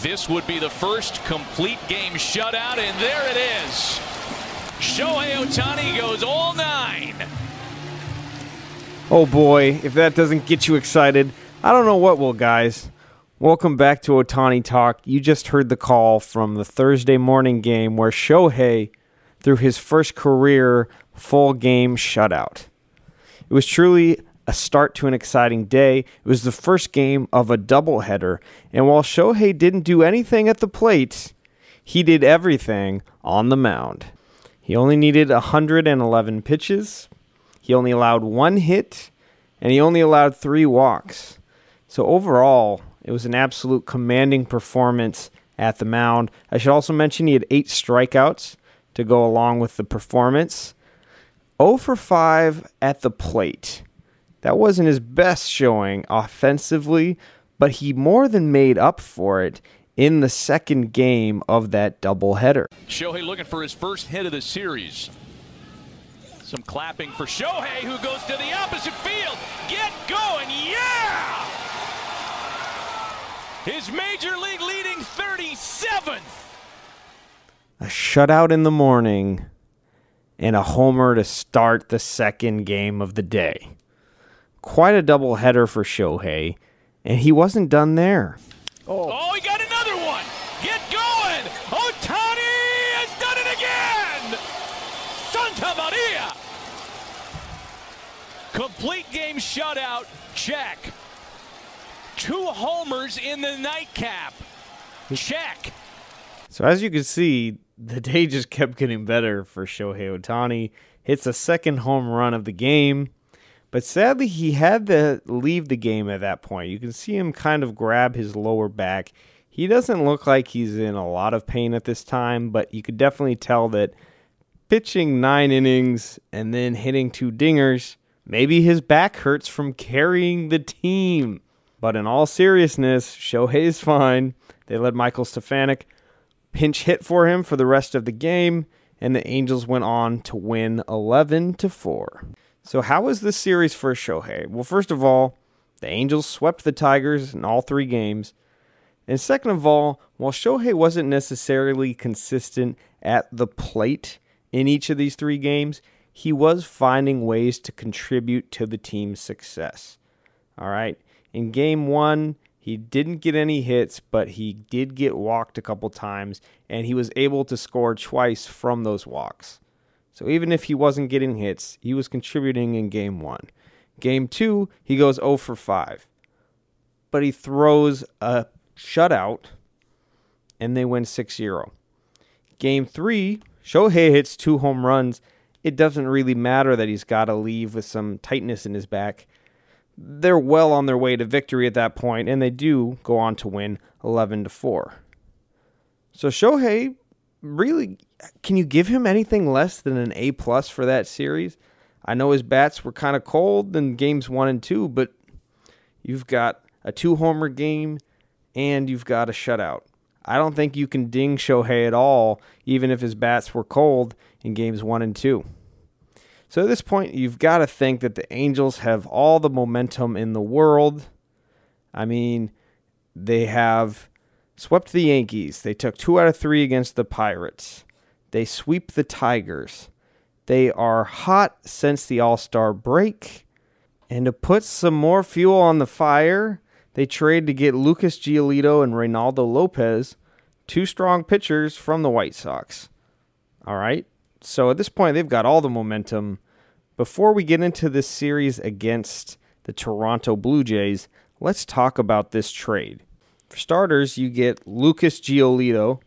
This would be the first complete game shutout, and there it is. Shohei Ohtani goes all nine. Oh boy, if that doesn't get you excited, I don't know what will, guys. Welcome back to Ohtani Talk. You just heard the call from the Thursday morning game where Shohei threw his first career full game shutout. It was truly a start to an exciting day. It was the first game of a doubleheader, and while Shohei didn't do anything at the plate, he did everything on the mound. He only needed 111 pitches, he only allowed one hit, and he only allowed three walks. So overall, it was an absolute commanding performance at the mound. I should also mention he had eight strikeouts to go along with the performance. 0 for 5 at the plate. That wasn't his best showing offensively, but he more than made up for it in the second game of that doubleheader. Shohei looking for his first hit of the series. Some clapping for Shohei, who goes to the opposite field. Get going, yeah! His major league leading 37th. A shutout in the morning and a homer to start the second game of the day. Quite a doubleheader for Shohei, and he wasn't done there. Oh. oh, he got another one. Get going. Ohtani has done it again. Santa Maria. Complete game shutout. Check. Two homers in the nightcap. Check. So as you can see, the day just kept getting better for Shohei Ohtani. Hits a second home run of the game. But sadly, he had to leave the game at that point. You can see him kind of grab his lower back. He doesn't look like he's in a lot of pain at this time, but you could definitely tell that pitching nine innings and then hitting two dingers, maybe his back hurts from carrying the team. But in all seriousness, Shohei's fine. They let Michael Stefanic pinch hit for him for the rest of the game, and the Angels went on to win 11 to 4. So, how was this series for Shohei? Well, first of all, the Angels swept the Tigers in all three games. And second of all, while Shohei wasn't necessarily consistent at the plate in each of these three games, he was finding ways to contribute to the team's success. All right. In game one, he didn't get any hits, but he did get walked a couple times, and he was able to score twice from those walks. So even if he wasn't getting hits, he was contributing in game one. Game two, he goes 0 for 5. But he throws a shutout and they win 6 0. Game three, Shohei hits two home runs. It doesn't really matter that he's got to leave with some tightness in his back. They're well on their way to victory at that point, and they do go on to win 11 to 4. So Shohei really can you give him anything less than an A plus for that series? I know his bats were kind of cold in games one and two, but you've got a two homer game and you've got a shutout. I don't think you can ding Shohei at all, even if his bats were cold in games one and two. So at this point, you've got to think that the Angels have all the momentum in the world. I mean, they have swept the Yankees. They took two out of three against the Pirates. They sweep the Tigers. They are hot since the All Star break. And to put some more fuel on the fire, they trade to get Lucas Giolito and Reynaldo Lopez, two strong pitchers from the White Sox. All right. So at this point, they've got all the momentum. Before we get into this series against the Toronto Blue Jays, let's talk about this trade. For starters, you get Lucas Giolito.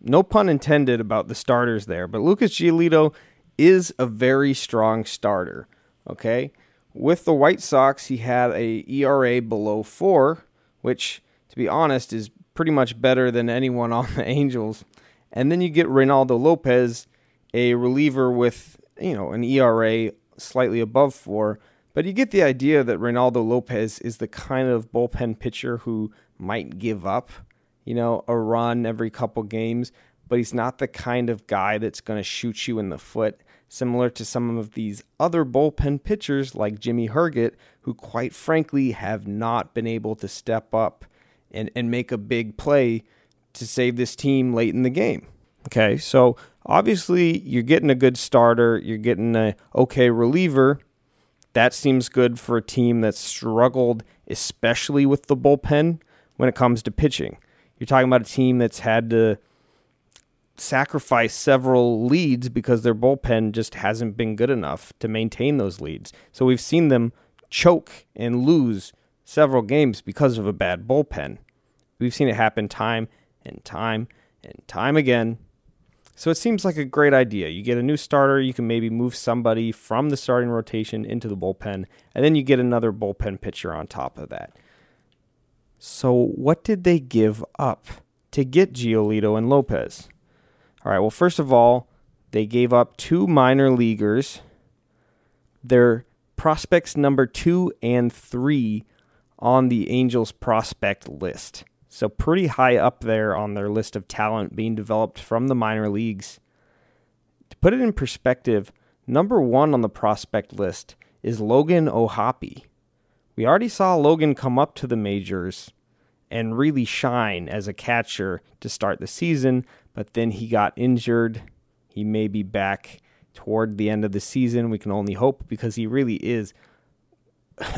No pun intended about the starters there, but Lucas Giolito is a very strong starter. Okay, with the White Sox, he had a ERA below four, which, to be honest, is pretty much better than anyone on the Angels. And then you get Reynaldo Lopez, a reliever with you know an ERA slightly above four. But you get the idea that Reynaldo Lopez is the kind of bullpen pitcher who might give up, you know, a run every couple games, but he's not the kind of guy that's going to shoot you in the foot, similar to some of these other bullpen pitchers like Jimmy Herget, who quite frankly have not been able to step up and, and make a big play to save this team late in the game. Okay, so obviously you're getting a good starter, you're getting a okay reliever. That seems good for a team that's struggled, especially with the bullpen when it comes to pitching. You're talking about a team that's had to sacrifice several leads because their bullpen just hasn't been good enough to maintain those leads. So we've seen them choke and lose several games because of a bad bullpen. We've seen it happen time and time and time again. So it seems like a great idea. You get a new starter, you can maybe move somebody from the starting rotation into the bullpen, and then you get another bullpen pitcher on top of that. So, what did they give up to get Giolito and Lopez? All right, well, first of all, they gave up two minor leaguers. Their prospects number two and three on the Angels prospect list. So, pretty high up there on their list of talent being developed from the minor leagues. To put it in perspective, number one on the prospect list is Logan O'Hoppe. We already saw Logan come up to the majors and really shine as a catcher to start the season, but then he got injured. He may be back toward the end of the season. We can only hope because he really is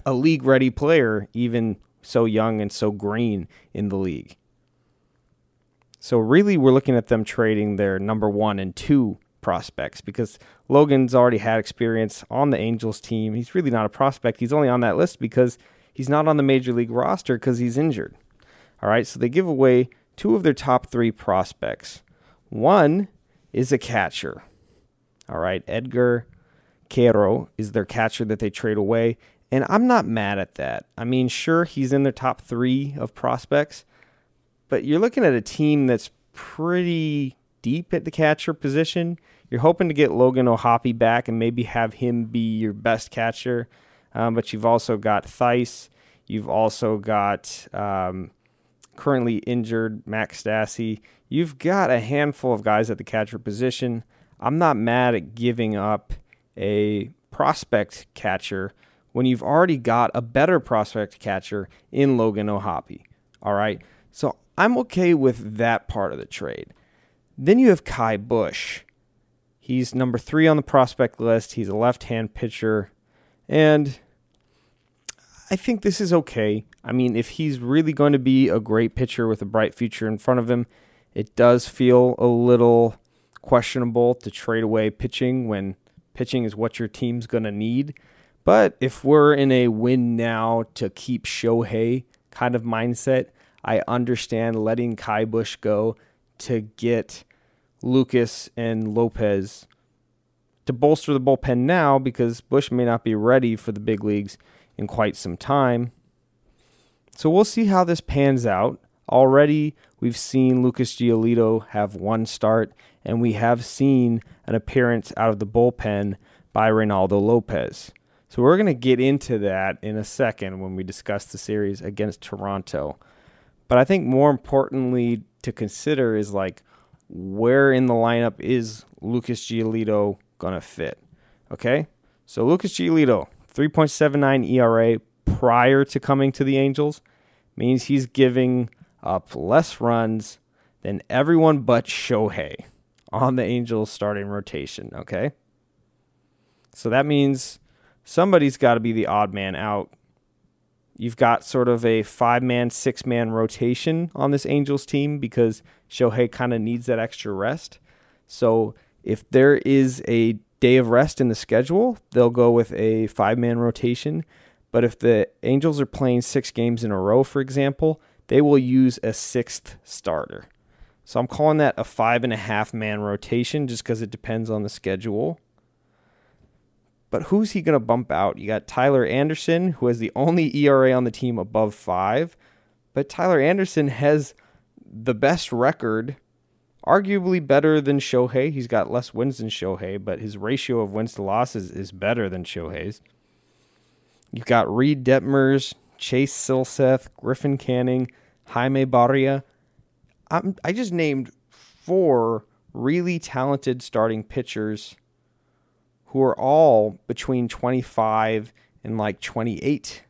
a league ready player, even so young and so green in the league. So, really, we're looking at them trading their number one and two prospects because Logan's already had experience on the Angels team. He's really not a prospect. He's only on that list because he's not on the major league roster because he's injured. All right, so they give away two of their top three prospects. One is a catcher. All right, Edgar Quero is their catcher that they trade away. And I'm not mad at that. I mean, sure, he's in their top three of prospects, but you're looking at a team that's pretty deep at the catcher position. You're hoping to get Logan O'Hoppe back and maybe have him be your best catcher. Um, but you've also got Thaiss. You've also got um, currently injured Max Stassi. You've got a handful of guys at the catcher position. I'm not mad at giving up a prospect catcher when you've already got a better prospect catcher in Logan O'Hoppe. All right. So I'm okay with that part of the trade. Then you have Ky Bush. He's number three on the prospect list. He's a left hand pitcher. And I think this is okay. I mean, if he's really going to be a great pitcher with a bright future in front of him, it does feel a little questionable to trade away pitching when pitching is what your team's going to need. But if we're in a win now to keep Shohei kind of mindset, I understand letting Ky Bush go to get Lucas and Lopez to bolster the bullpen now because Bush may not be ready for the big leagues in quite some time. So we'll see how this pans out. Already, we've seen Lucas Giolito have one start, and we have seen an appearance out of the bullpen by Reynaldo Lopez. So we're going to get into that in a second when we discuss the series against Toronto. But I think more importantly to consider is like where in the lineup is Lucas Giolito going to fit? Okay? So Lucas Giolito, 3.79 ERA prior to coming to the Angels means he's giving up less runs than everyone but Shohei on the Angels starting rotation, okay? So that means somebody's got to be the odd man out. You've got sort of a five man, six man rotation on this Angels team because Shohei kind of needs that extra rest. So if there is a day of rest in the schedule, they'll go with a five man rotation. But if the Angels are playing six games in a row, for example, they will use a sixth starter. So I'm calling that a five and a half man rotation just because it depends on the schedule. But who's he going to bump out? You got Tyler Anderson, who has the only ERA on the team above five. But Tyler Anderson has the best record, arguably better than Shohei. He's got less wins than Shohei, but his ratio of wins to losses is better than Shohei's. You've got Reed Detmers, Chase Silseth, Griffin Canning, Jaime Barria. I'm, I just named four really talented starting pitchers who are all between 25 and like 28.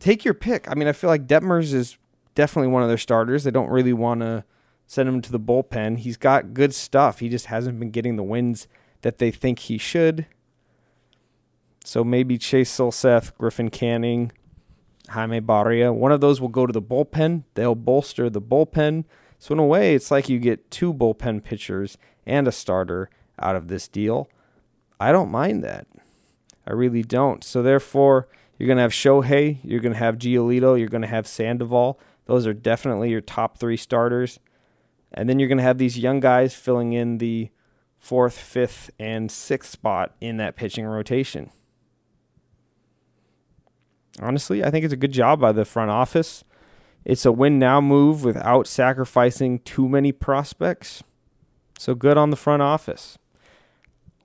take your pick. I mean, I feel like Detmers is definitely one of their starters. They don't really want to send him to the bullpen. He's got good stuff. He just hasn't been getting the wins that they think he should. So maybe Chase Silseth, Griffin Canning, Jaime Barria. One of those will go to the bullpen. They'll bolster the bullpen. So in a way, it's like you get two bullpen pitchers and a starter out of this deal. I don't mind that. I really don't. So therefore, you're going to have Shohei, you're going to have Giolito, you're going to have Sandoval. Those are definitely your top three starters. And then you're going to have these young guys filling in the fourth, fifth, and sixth spot in that pitching rotation. Honestly, I think it's a good job by the front office. It's a win now move without sacrificing too many prospects. So good on the front office.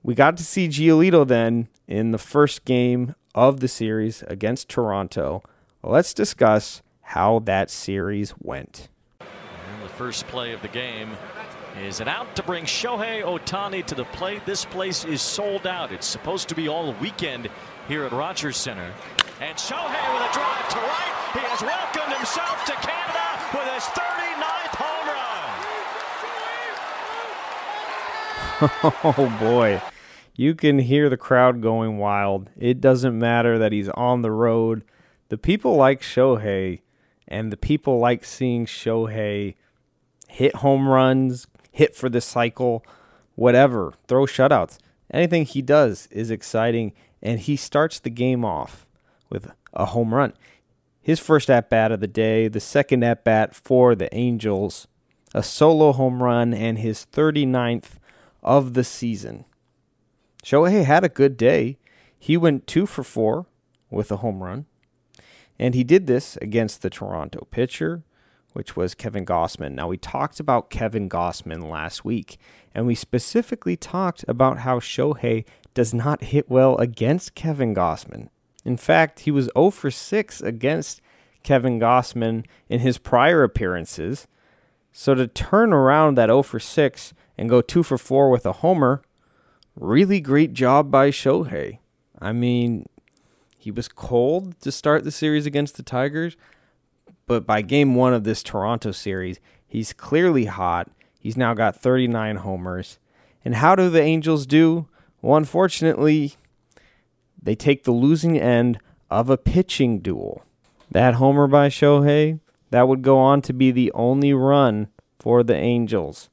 We got to see Giolito then in the first game of the series against Toronto. Let's discuss how that series went. And the first play of the game is an out to bring Shohei Ohtani to the plate. This place is sold out. It's supposed to be all weekend here at Rogers Center. And Shohei with a drive to right. He has welcomed himself to Canada with his 39th home run. oh boy. You can hear the crowd going wild. It doesn't matter that he's on the road. The people like Shohei, and the people like seeing Shohei hit home runs, hit for the cycle, whatever, throw shutouts. Anything he does is exciting, and he starts the game off with a home run. His first at bat of the day, the second at bat for the Angels, a solo home run, and his 39th of the season. Shohei had a good day. He went two for four with a home run. And he did this against the Toronto pitcher, which was Kevin Gausman. Now, we talked about Kevin Gausman last week, and we specifically talked about how Shohei does not hit well against Kevin Gausman. In fact, he was 0 for 6 against Kevin Gausman in his prior appearances. So to turn around that 0 for 6 and go 2 for 4 with a homer really great job by Shohei. I mean, he was cold to start the series against the Tigers, but by game one of this Toronto series, he's clearly hot. He's now got 39 homers. And how do the Angels do? Well, unfortunately, they take the losing end of a pitching duel. That homer by Shohei, that would go on to be the only run for the Angels,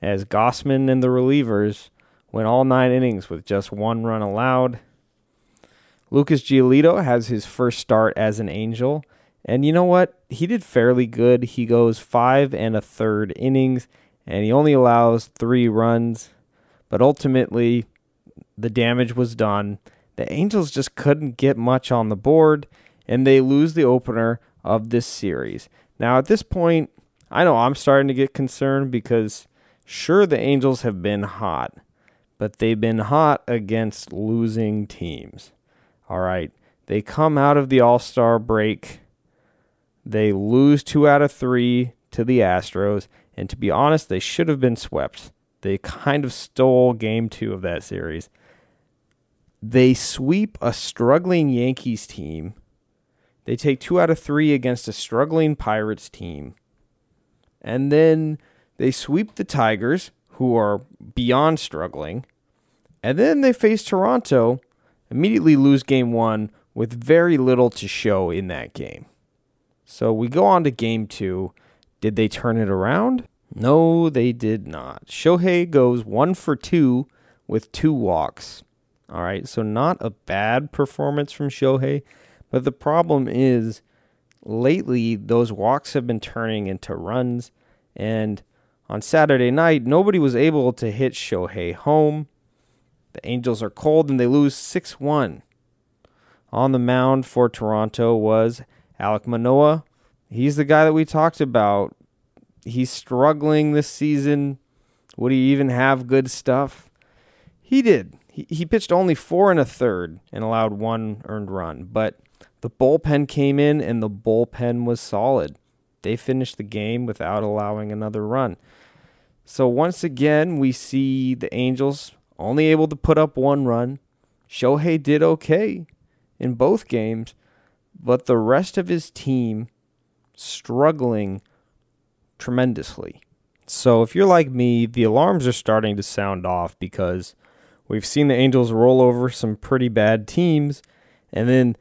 as Gausman and the relievers went all nine innings with just one run allowed. Lucas Giolito has his first start as an Angel. And you know what? He did fairly good. He goes five and a third innings, and he only allows three runs. But ultimately, the damage was done. The Angels just couldn't get much on the board, and they lose the opener of this series. Now, at this point, I know I'm starting to get concerned because sure, the Angels have been hot but they've been hot against losing teams. All right. They come out of the All Star break. They lose two out of three to the Astros. And to be honest, they should have been swept. They kind of stole game two of that series. They sweep a struggling Yankees team. They take two out of three against a struggling Pirates team. And then they sweep the Tigers, who are beyond struggling. And then they face Toronto, immediately lose game one with very little to show in that game. So we go on to game two. Did they turn it around? No, they did not. Shohei goes one for two with two walks. All right, so not a bad performance from Shohei, but the problem is lately those walks have been turning into runs, and on Saturday night, nobody was able to hit Shohei home. The Angels are cold and they lose 6 1. On the mound for Toronto was Alek Manoah. He's the guy that we talked about. He's struggling this season. Would he even have good stuff? He did. He, he pitched only four and a third and allowed one earned run, but the bullpen came in and the bullpen was solid. They finished the game without allowing another run. So once again, we see the Angels only able to put up one run. Shohei did okay in both games, but the rest of his team struggling tremendously. So if you're like me, the alarms are starting to sound off because we've seen the Angels roll over some pretty bad teams and then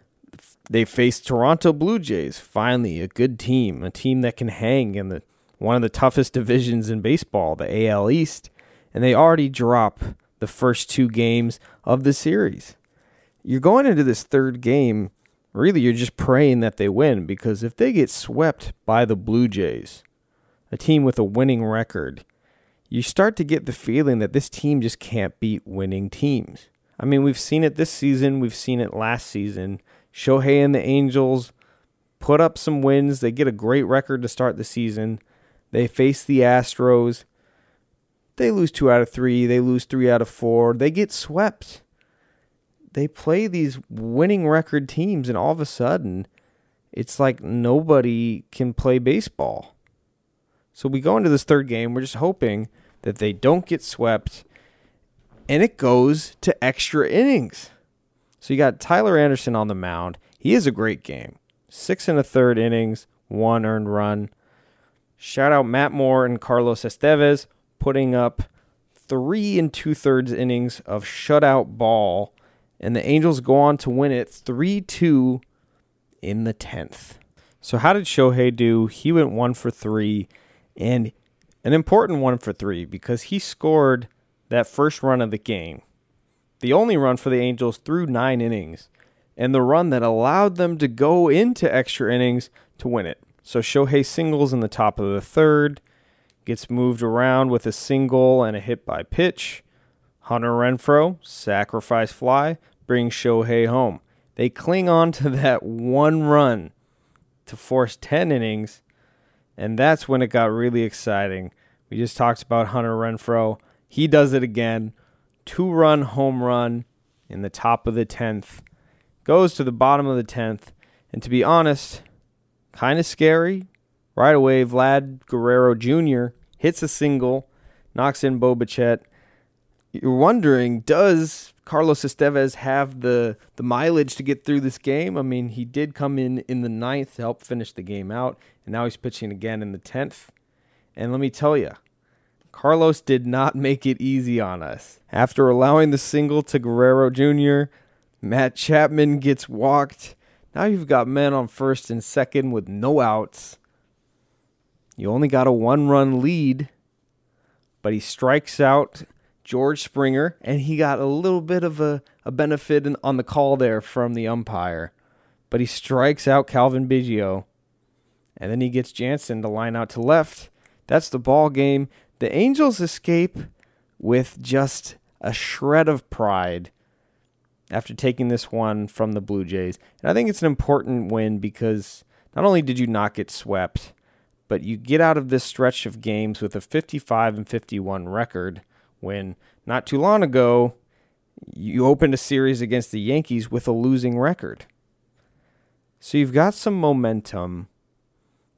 they face Toronto Blue Jays, finally a good team, a team that can hang in the one of the toughest divisions in baseball, the AL East, and they already drop the first two games of the series. You're going into this third game, really you're just praying that they win because if they get swept by the Blue Jays, a team with a winning record, you start to get the feeling that this team just can't beat winning teams. I mean, we've seen it this season, we've seen it last season. Shohei and the Angels put up some wins. They get a great record to start the season. They face the Astros. They lose two out of three. They lose three out of four. They get swept. They play these winning record teams, and all of a sudden, it's like nobody can play baseball. So we go into this third game. We're just hoping that they don't get swept, and it goes to extra innings. So you got Tyler Anderson on the mound. He is a great game. Six and a third innings, one earned run. Shout out Matt Moore and Carlos Estevez putting up three and two thirds innings of shutout ball. And the Angels go on to win it 3 2 in the 10th. So, how did Shohei do? He went one for three, and an important one for three because he scored that first run of the game the only run for the Angels through nine innings, and the run that allowed them to go into extra innings to win it. So Shohei singles in the top of the third, gets moved around with a single and a hit by pitch. Hunter Renfroe, sacrifice fly, brings Shohei home. They cling on to that one run to force 10 innings, and that's when it got really exciting. We just talked about Hunter Renfroe. He does it again two run home run in the top of the 10th. Goes to the bottom of the 10th. And to be honest, kind of scary. Right away, Vlad Guerrero Jr. hits a single, knocks in Bo Bichette. You're wondering, does Carlos Estevez have the, the mileage to get through this game? I mean, he did come in in the ninth to help finish the game out, and now he's pitching again in the 10th. And let me tell you, Carlos did not make it easy on us. After allowing the single to Guerrero Jr., Matt Chapman gets walked. Now you've got men on first and second with no outs. You only got a one run lead, but he strikes out George Springer, and he got a little bit of a, a benefit in, on the call there from the umpire. But he strikes out Cavan Biggio, and then he gets Jansen to line out to left. That's the ball game. The Angels escape with just a shred of pride after taking this one from the Blue Jays. And I think it's an important win because not only did you not get swept, but you get out of this stretch of games with a 55 and 51 record when not too long ago you opened a series against the Yankees with a losing record. So you've got some momentum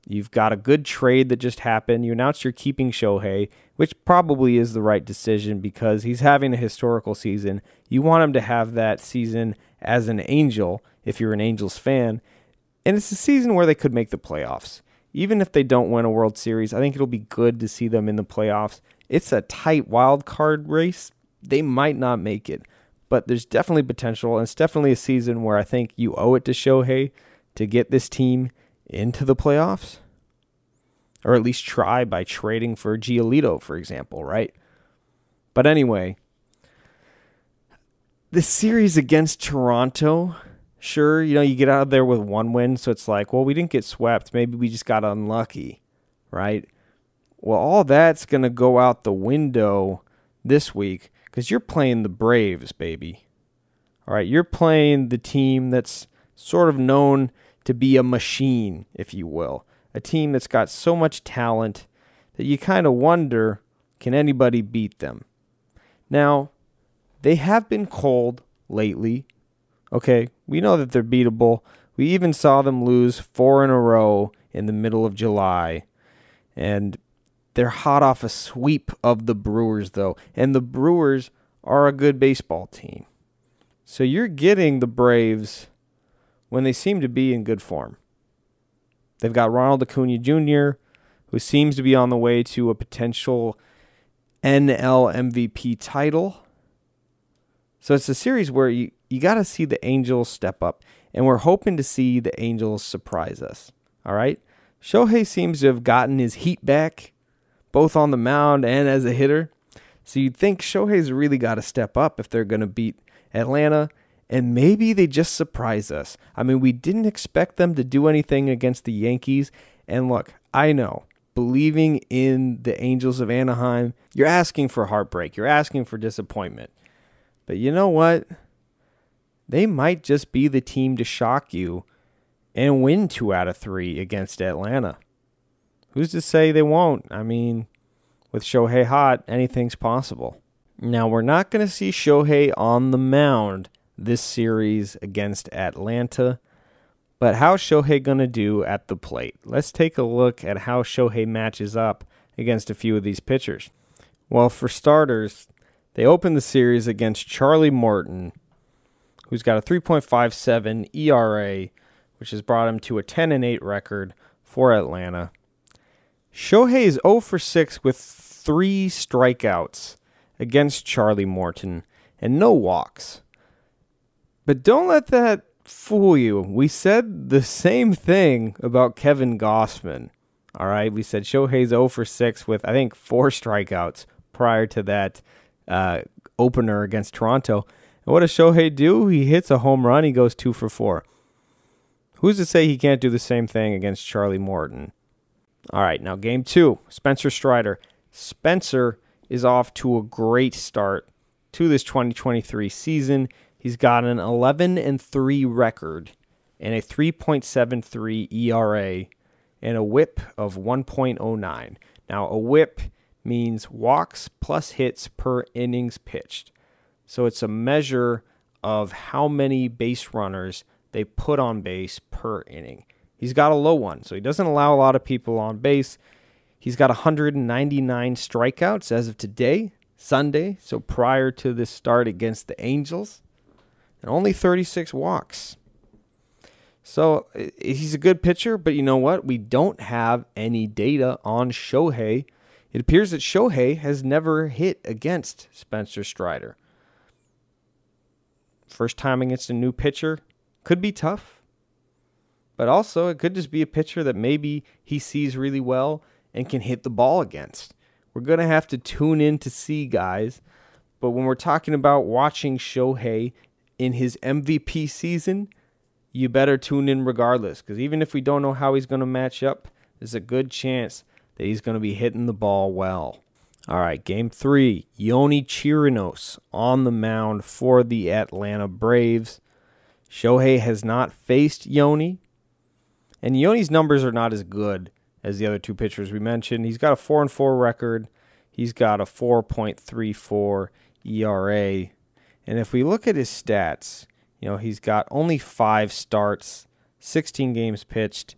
You've got a good trade that just happened. You announced you're keeping Shohei, which probably is the right decision because he's having a historical season. You want him to have that season as an Angel if you're an Angels fan. And it's a season where they could make the playoffs. Even if they don't win a World Series, I think it'll be good to see them in the playoffs. It's a tight wild card race. They might not make it, but there's definitely potential. And it's definitely a season where I think you owe it to Shohei to get this team into the playoffs? Or at least try by trading for Giolito, for example, right? But anyway, the series against Toronto, sure, you know, you get out of there with one win, so it's like, well, we didn't get swept. Maybe we just got unlucky, right? Well, all that's going to go out the window this week because you're playing the Braves, baby. All right, you're playing the team that's sort of known to be a machine, if you will. A team that's got so much talent that you kind of wonder can anybody beat them? Now, they have been cold lately. Okay, we know that they're beatable. We even saw them lose four in a row in the middle of July. And they're hot off a sweep of the Brewers, though. And the Brewers are a good baseball team. So you're getting the Braves when they seem to be in good form. They've got Ronald Acuna Jr., who seems to be on the way to a potential NL MVP title. So it's a series where you, you got to see the Angels step up, and we're hoping to see the Angels surprise us. All right? Shohei seems to have gotten his heat back, both on the mound and as a hitter. So you'd think Shohei's really got to step up if they're going to beat Atlanta, and maybe they just surprise us. I mean, we didn't expect them to do anything against the Yankees. And look, I know, believing in the Angels of Anaheim, you're asking for heartbreak, you're asking for disappointment. But you know what? They might just be the team to shock you and win two out of three against Atlanta. Who's to say they won't? I mean, with Shohei hot, anything's possible. Now, we're not going to see Shohei on the mound this series against Atlanta, but how's Shohei going to do at the plate? Let's take a look at how Shohei matches up against a few of these pitchers. Well, for starters, they open the series against Charlie Morton, who's got a 3.57 ERA, which has brought him to a 10 and 8 record for Atlanta. Shohei is 0 for 6 with three strikeouts against Charlie Morton and no walks. But don't let that fool you. We said the same thing about Kevin Gausman. All right, we said Shohei's 0 for 6 with I think four strikeouts prior to that uh, opener against Toronto. And what does Shohei do? He hits a home run. He goes two for four. Who's to say he can't do the same thing against Charlie Morton? All right, now game two, Spencer Strider. Spencer is off to a great start to this 2023 season. He's got an 11 and 3 record and a 3.73 ERA and a whip of 1.09. Now, a whip means walks plus hits per innings pitched. So it's a measure of how many base runners they put on base per inning. He's got a low one, so he doesn't allow a lot of people on base. He's got 199 strikeouts as of today, Sunday, so prior to this start against the Angels, and only 36 walks. So he's a good pitcher, but you know what? We don't have any data on Shohei. It appears that Shohei has never hit against Spencer Strider. First time against a new pitcher could be tough, but also it could just be a pitcher that maybe he sees really well and can hit the ball against. We're going to have to tune in to see, guys. But when we're talking about watching Shohei in his MVP season, you better tune in regardless. Because even if we don't know how he's going to match up, there's a good chance that he's going to be hitting the ball well. All right, game three. Yonny Chirinos on the mound for the Atlanta Braves. Shohei has not faced Yonny, and Yonny's numbers are not as good as the other two pitchers we mentioned. He's got a 4 and 4 record. He's got a 4.34 ERA. And if we look at his stats, you know, he's got only 5 starts, 16 games pitched.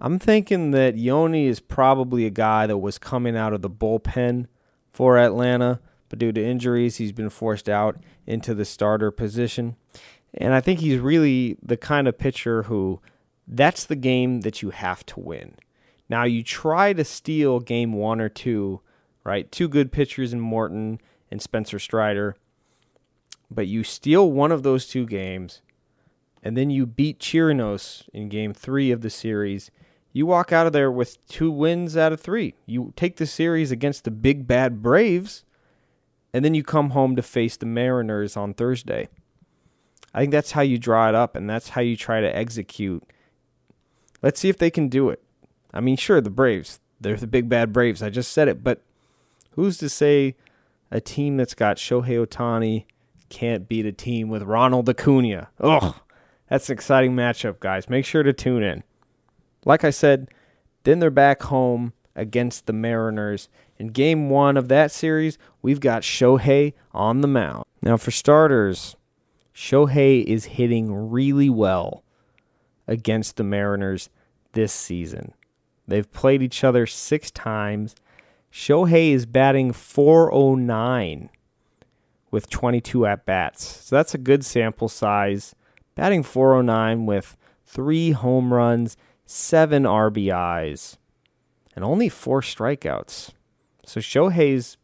I'm thinking that Yonny is probably a guy that was coming out of the bullpen for Atlanta, but due to injuries, he's been forced out into the starter position. And I think he's really the kind of pitcher who that's the game that you have to win. Now you try to steal game one or two, right? Two good pitchers in Morton and Spencer Strider, but you steal one of those two games, and then you beat Chirinos in game three of the series. You walk out of there with two wins out of three. You take the series against the big bad Braves, and then you come home to face the Mariners on Thursday. I think that's how you draw it up, and that's how you try to execute. Let's see if they can do it. I mean, sure, the Braves, they're the big bad Braves. I just said it, but who's to say a team that's got Shohei Ohtani can't beat a team with Ronald Acuna? Ugh, that's an exciting matchup, guys. Make sure to tune in. Like I said, then they're back home against the Mariners. In game one of that series, we've got Shohei on the mound. Now, for starters, Shohei is hitting really well against the Mariners this season. They've played each other six times. Shohei is batting 409 with 22 at bats. So that's a good sample size. Batting 409 with three home runs, seven RBIs, and only four strikeouts. So Shohei's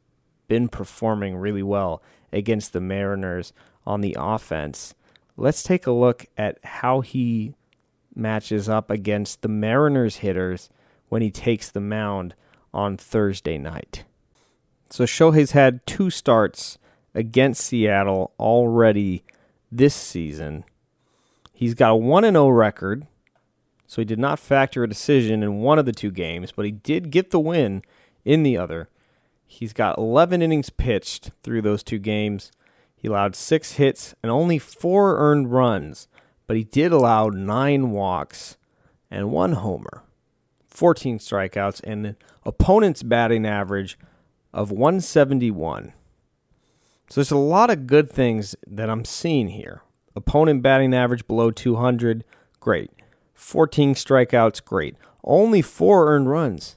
been performing really well against the Mariners on the offense. Let's take a look at how he matches up against the Mariners hitters when he takes the mound on Thursday night. So Shohei's had two starts against Seattle already this season. He's got a 1 0 record, so he did not factor a decision in one of the two games, but he did get the win in the other. He's got 11 innings pitched through those two games. He allowed six hits and only four earned runs, but he did allow nine walks and one homer, 14 strikeouts, and an opponent's batting average of 171. So there's a lot of good things that I'm seeing here. Opponent batting average below 200, great. 14 strikeouts, great. Only four earned runs,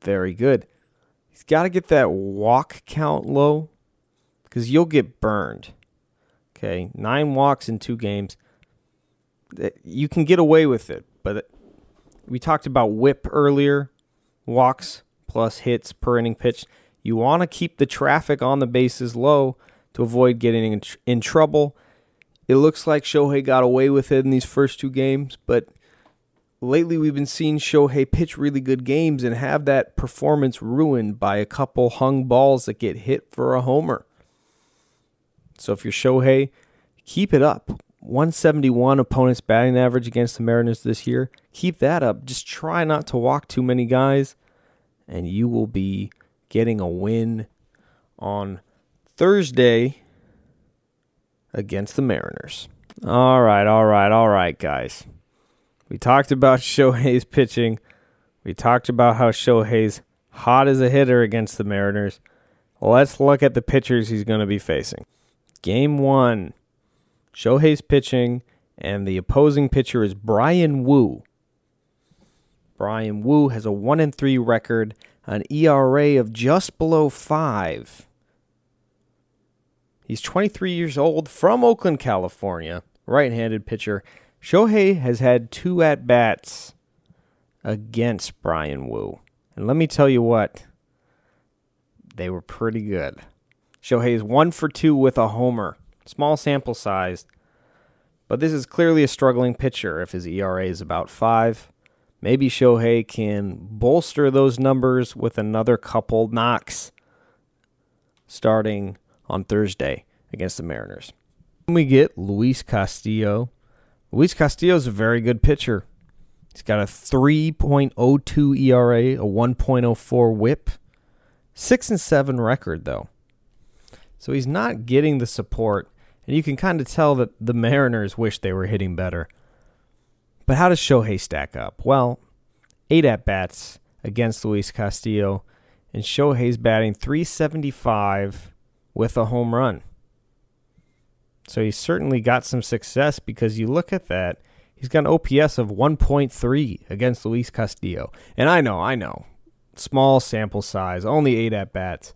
very good. He's got to get that walk count low because you'll get burned. Okay, nine walks in two games. You can get away with it, but we talked about whip earlier walks plus hits per inning pitch. You want to keep the traffic on the bases low to avoid getting in, tr- in trouble. It looks like Shohei got away with it in these first two games, but lately we've been seeing Shohei pitch really good games and have that performance ruined by a couple hung balls that get hit for a homer. So if you're Shohei, keep it up. 171 opponent's batting average against the Mariners this year. Keep that up. Just try not to walk too many guys, and you will be getting a win on Thursday against the Mariners. All right, all right, all right, guys. We talked about Shohei's pitching. We talked about how Shohei's hot as a hitter against the Mariners. Let's look at the pitchers he's going to be facing. Game one Shohei's pitching, and the opposing pitcher is Brian Woo. Brian Woo has a 1 and 3 record an ERA of just below five. He's 23 years old from Oakland, California, right handed pitcher. Shohei has had two at bats against Brian Woo. And let me tell you what, they were pretty good. Shohei is one for two with a homer. Small sample size, but this is clearly a struggling pitcher if his ERA is about five. Maybe Shohei can bolster those numbers with another couple knocks starting on Thursday against the Mariners. We get Luis Castillo. Luis Castillo is a very good pitcher. He's got a 3.02 ERA, a 1.04 whip, 6 and 7 record though. So he's not getting the support and you can kind of tell that the Mariners wish they were hitting better. But how does Shohei stack up? Well, eight at bats against Luis Castillo, and Shohei's batting 375 with a home run. So he's certainly got some success because you look at that, he's got an OPS of 1.3 against Luis Castillo. And I know, I know, small sample size, only eight at bats.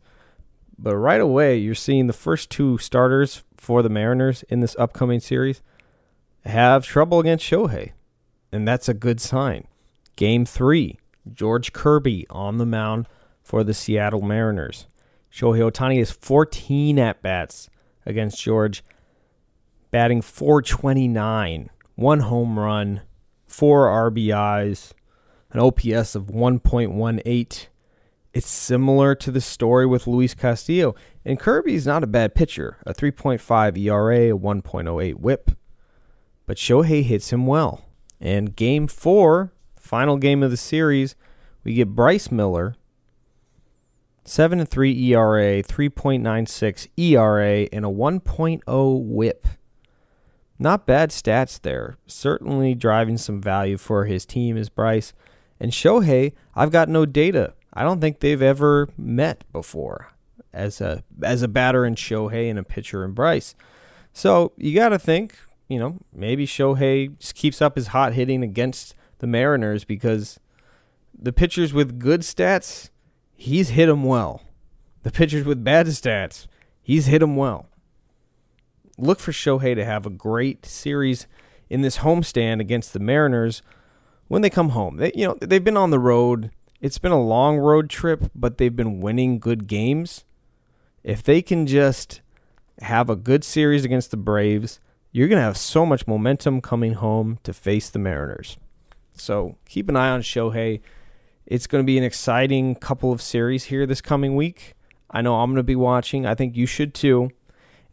But right away, you're seeing the first two starters for the Mariners in this upcoming series have trouble against Shohei and that's a good sign. Game three, George Kirby on the mound for the Seattle Mariners. Shohei Ohtani has 14 at bats against George, batting 429, one home run, four RBIs, an OPS of 1.18. It's similar to the story with Luis Castillo. And Kirby's not a bad pitcher, a 3.5 ERA, a 1.08 whip. But Shohei hits him well. And game four, final game of the series, we get Bryce Miller, 7 and 3 ERA, 3.96 ERA, and a 1.0 whip. Not bad stats there. Certainly driving some value for his team is Bryce. And Shohei, I've got no data. I don't think they've ever met before as a as a batter in Shohei and a pitcher in Bryce. So you got to think you know, maybe Shohei just keeps up his hot hitting against the Mariners because the pitchers with good stats, he's hit them well. The pitchers with bad stats, he's hit them well. Look for Shohei to have a great series in this homestand against the Mariners when they come home. They, you know, they've been on the road. It's been a long road trip, but they've been winning good games. If they can just have a good series against the Braves, you're going to have so much momentum coming home to face the Mariners. So keep an eye on Shohei. It's going to be an exciting couple of series here this coming week. I know I'm going to be watching. I think you should too.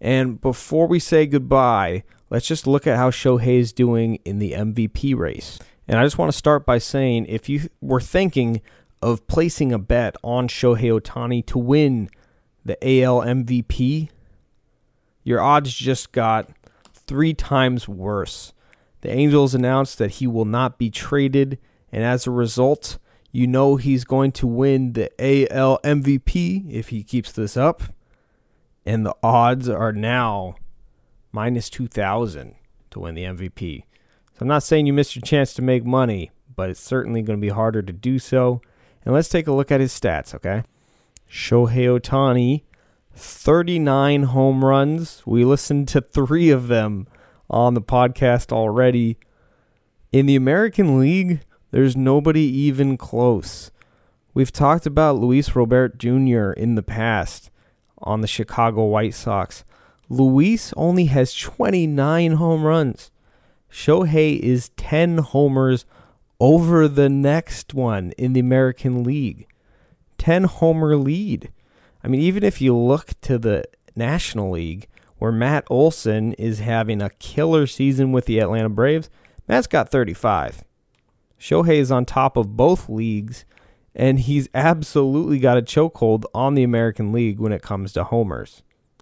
And before we say goodbye, let's just look at how Shohei is doing in the MVP race. And I just want to start by saying if you were thinking of placing a bet on Shohei Ohtani to win the AL MVP, your odds just got three times worse. The Angels announced that he will not be traded, and as a result, you know he's going to win the AL MVP if he keeps this up. And the odds are now minus 2,000 to win the MVP. So I'm not saying you missed your chance to make money, but it's certainly going to be harder to do so. And let's take a look at his stats, okay? Shohei Ohtani, 39 home runs. We listened to three of them on the podcast already. In the American League, there's nobody even close. We've talked about Luis Robert Jr. in the past on the Chicago White Sox. Luis only has 29 home runs. Shohei is 10 homers over the next one in the American League. 10 homer lead. I mean, even if you look to the National League, where Matt Olson is having a killer season with the Atlanta Braves, Matt's got 35. Shohei is on top of both leagues, and he's absolutely got a chokehold on the American League when it comes to homers.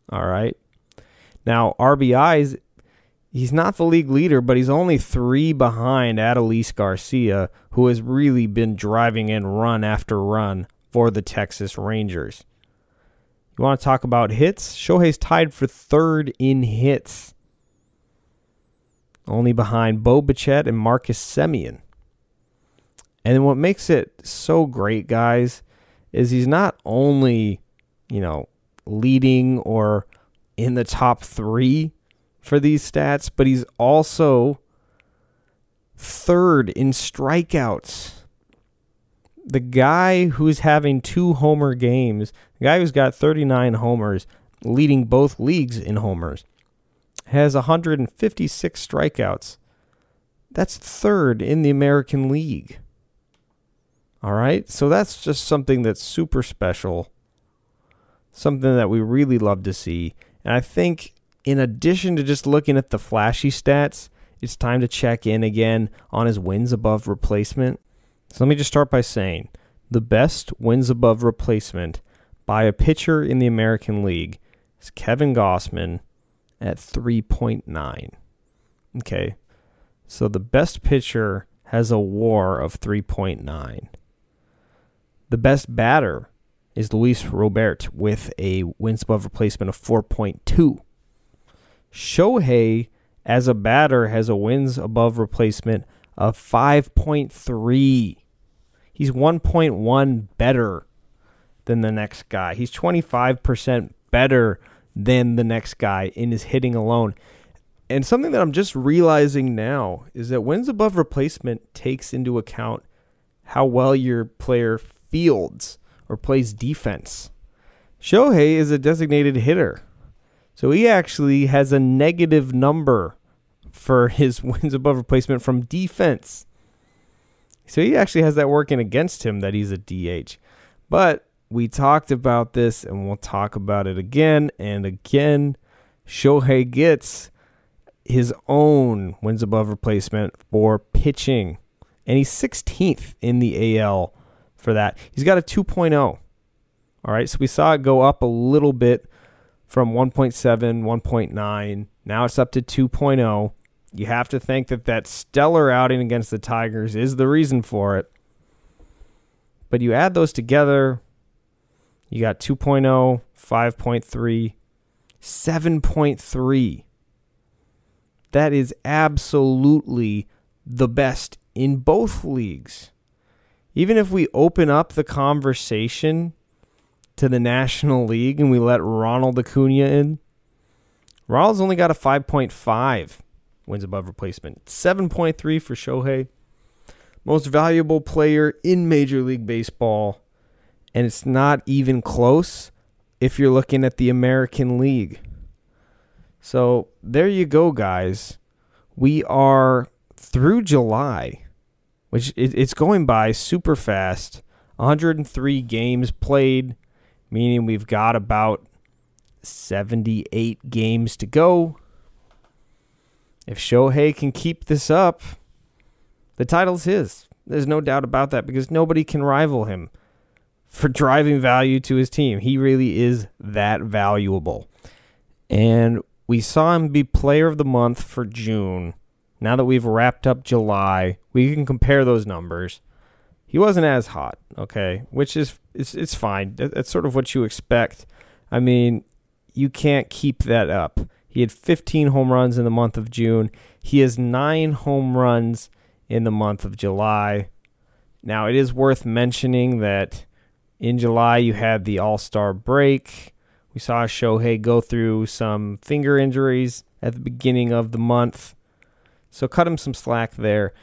All right. Now, RBIs, he's not the league leader, but he's only three behind Adolis Garcia, who has really been driving in run after run for the Texas Rangers. You want to talk about hits? Shohei's tied for third in hits, only behind Bo Bichette and Marcus Semien. And what makes it so great, guys, is he's not only, you know, leading or in the top three for these stats, but he's also third in strikeouts the guy who's having two homer games, the guy who's got 39 homers, leading both leagues in homers, has 156 strikeouts. That's third in the American League. All right? So that's just something that's super special. Something that we really love to see. And I think, in addition to just looking at the flashy stats, it's time to check in again on his wins above replacement. So let me just start by saying the best wins above replacement by a pitcher in the American League is Kevin Gausman at 3.9. Okay. So the best pitcher has a WAR of 3.9. The best batter is Luis Robert with a wins above replacement of 4.2. Shohei, as a batter, has a wins above replacement of 5.3. He's 1.1 better than the next guy. He's 25% better than the next guy in his hitting alone. And something that I'm just realizing now is that wins above replacement takes into account how well your player fields or plays defense. Shohei is a designated hitter. So he actually has a negative number for his wins above replacement from defense. So he actually has that working against him that he's a DH. But we talked about this and we'll talk about it again and again. Shohei gets his own wins above replacement for pitching. And he's 16th in the AL for that. He's got a 2.0. All right, so we saw it go up a little bit from 1.7, 1.9. Now it's up to 2.0. You have to think that that stellar outing against the Tigers is the reason for it. But you add those together, you got 2.0, 5.3, 7.3. That is absolutely the best in both leagues. Even if we open up the conversation to the National League and we let Ronald Acuna in, Ronald's only got a 5.5 wins above replacement. 7.3 for Shohei. Most valuable player in Major League Baseball. And it's not even close if you're looking at the American League. So there you go, guys. We are through July, which it's going by super fast. 103 games played, meaning we've got about 78 games to go. If Shohei can keep this up, the title's his. There's no doubt about that because nobody can rival him for driving value to his team. He really is that valuable. And we saw him be player of the month for June. Now that we've wrapped up July, we can compare those numbers. He wasn't as hot, okay, which is it's it's fine. That's sort of what you expect. I mean, you can't keep that up. He had 15 home runs in the month of June. He has 9 home runs in the month of July. Now, it is worth mentioning that in July you had the All-Star break. We saw Shohei go through some finger injuries at the beginning of the month. So cut him some slack there.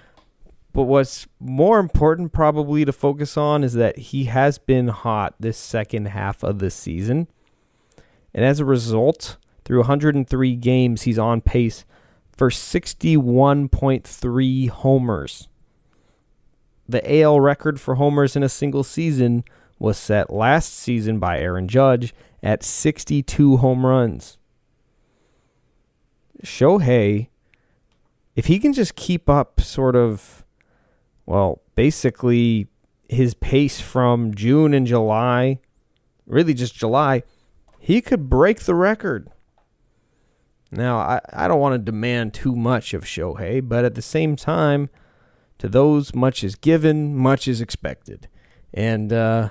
But what's more important probably to focus on is that he has been hot this second half of the season. And as a result, through 103 games, he's on pace for 61.3 homers. The AL record for homers in a single season was set last season by Aaron Judge at 62 home runs. Shohei, if he can just keep up sort of, well, basically his pace from June and July, really just July, he could break the record. Now, I, I don't want to demand too much of Shohei, but at the same time, to those much is given, much is expected. And uh,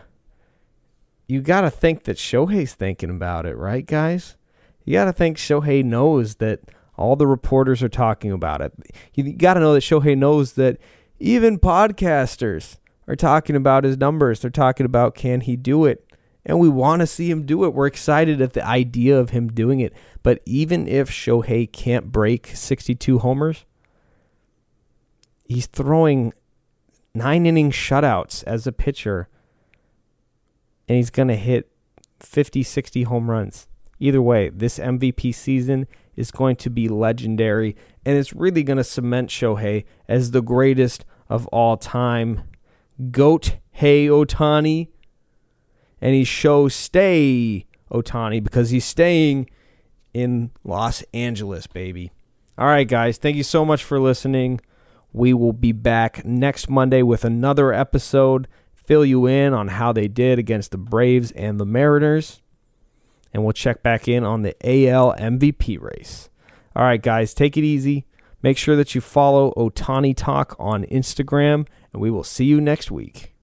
you got to think that Shohei's thinking about it, right, guys? You got to think Shohei knows that all the reporters are talking about it. You got to know that Shohei knows that even podcasters are talking about his numbers. They're talking about can he do it? and we want to see him do it. We're excited at the idea of him doing it. But even if Shohei can't break 62 homers, he's throwing nine inning shutouts as a pitcher, and he's going to hit 50, 60 home runs. Either way, this MVP season is going to be legendary, and it's really going to cement Shohei as the greatest of all time. Goat Hey Ohtani. and he shows stay Ohtani because he's staying in Los Angeles, baby. All right, guys, thank you so much for listening. We will be back next Monday with another episode, fill you in on how they did against the Braves and the Mariners, and we'll check back in on the AL MVP race. All right, guys, take it easy. Make sure that you follow Ohtani Talk on Instagram, and we will see you next week.